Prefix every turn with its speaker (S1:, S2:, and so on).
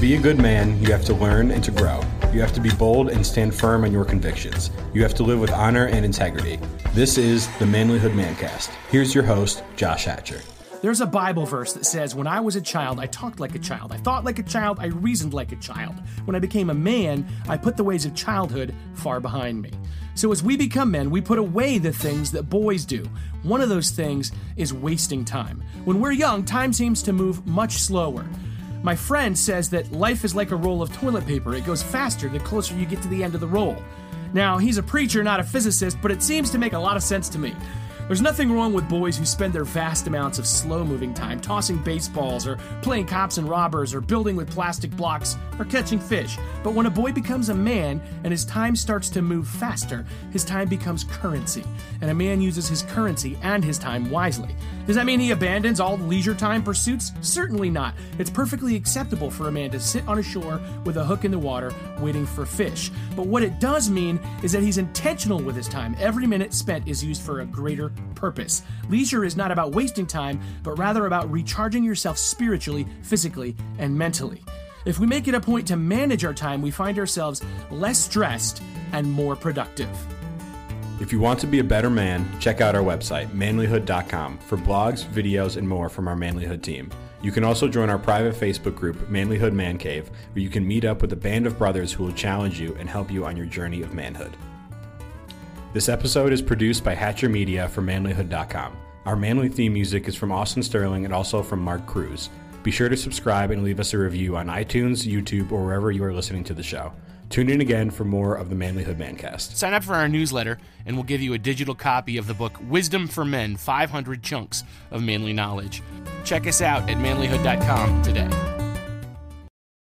S1: be a good man, you have to learn and to grow. You have to be bold and stand firm on your convictions. You have to live with honor and integrity. This is the Manlyhood Mancast. Here's your host, Josh Hatcher.
S2: There's a Bible verse that says, When I was a child, I talked like a child. I thought like a child. I reasoned like a child. When I became a man, I put the ways of childhood far behind me. So as we become men, we put away the things that boys do. One of those things is wasting time. When we're young, time seems to move much slower. My friend says that life is like a roll of toilet paper. It goes faster the closer you get to the end of the roll. Now, he's a preacher, not a physicist, but it seems to make a lot of sense to me. There's nothing wrong with boys who spend their vast amounts of slow moving time tossing baseballs or playing cops and robbers or building with plastic blocks or catching fish. But when a boy becomes a man and his time starts to move faster, his time becomes currency. And a man uses his currency and his time wisely. Does that mean he abandons all leisure time pursuits? Certainly not. It's perfectly acceptable for a man to sit on a shore with a hook in the water waiting for fish. But what it does mean is that he's intentional with his time. Every minute spent is used for a greater purpose. Leisure is not about wasting time, but rather about recharging yourself spiritually, physically, and mentally. If we make it a point to manage our time, we find ourselves less stressed and more productive.
S1: If you want to be a better man, check out our website, manlyhood.com, for blogs, videos, and more from our Manlyhood team. You can also join our private Facebook group, Manlyhood Man Cave, where you can meet up with a band of brothers who will challenge you and help you on your journey of manhood. This episode is produced by Hatcher Media for manlyhood.com. Our manly theme music is from Austin Sterling and also from Mark Cruz. Be sure to subscribe and leave us a review on iTunes, YouTube, or wherever you are listening to the show. Tune in again for more of the Manlyhood Mancast.
S2: Sign up for our newsletter, and we'll give you a digital copy of the book Wisdom for Men 500 Chunks of Manly Knowledge. Check us out at manlyhood.com today.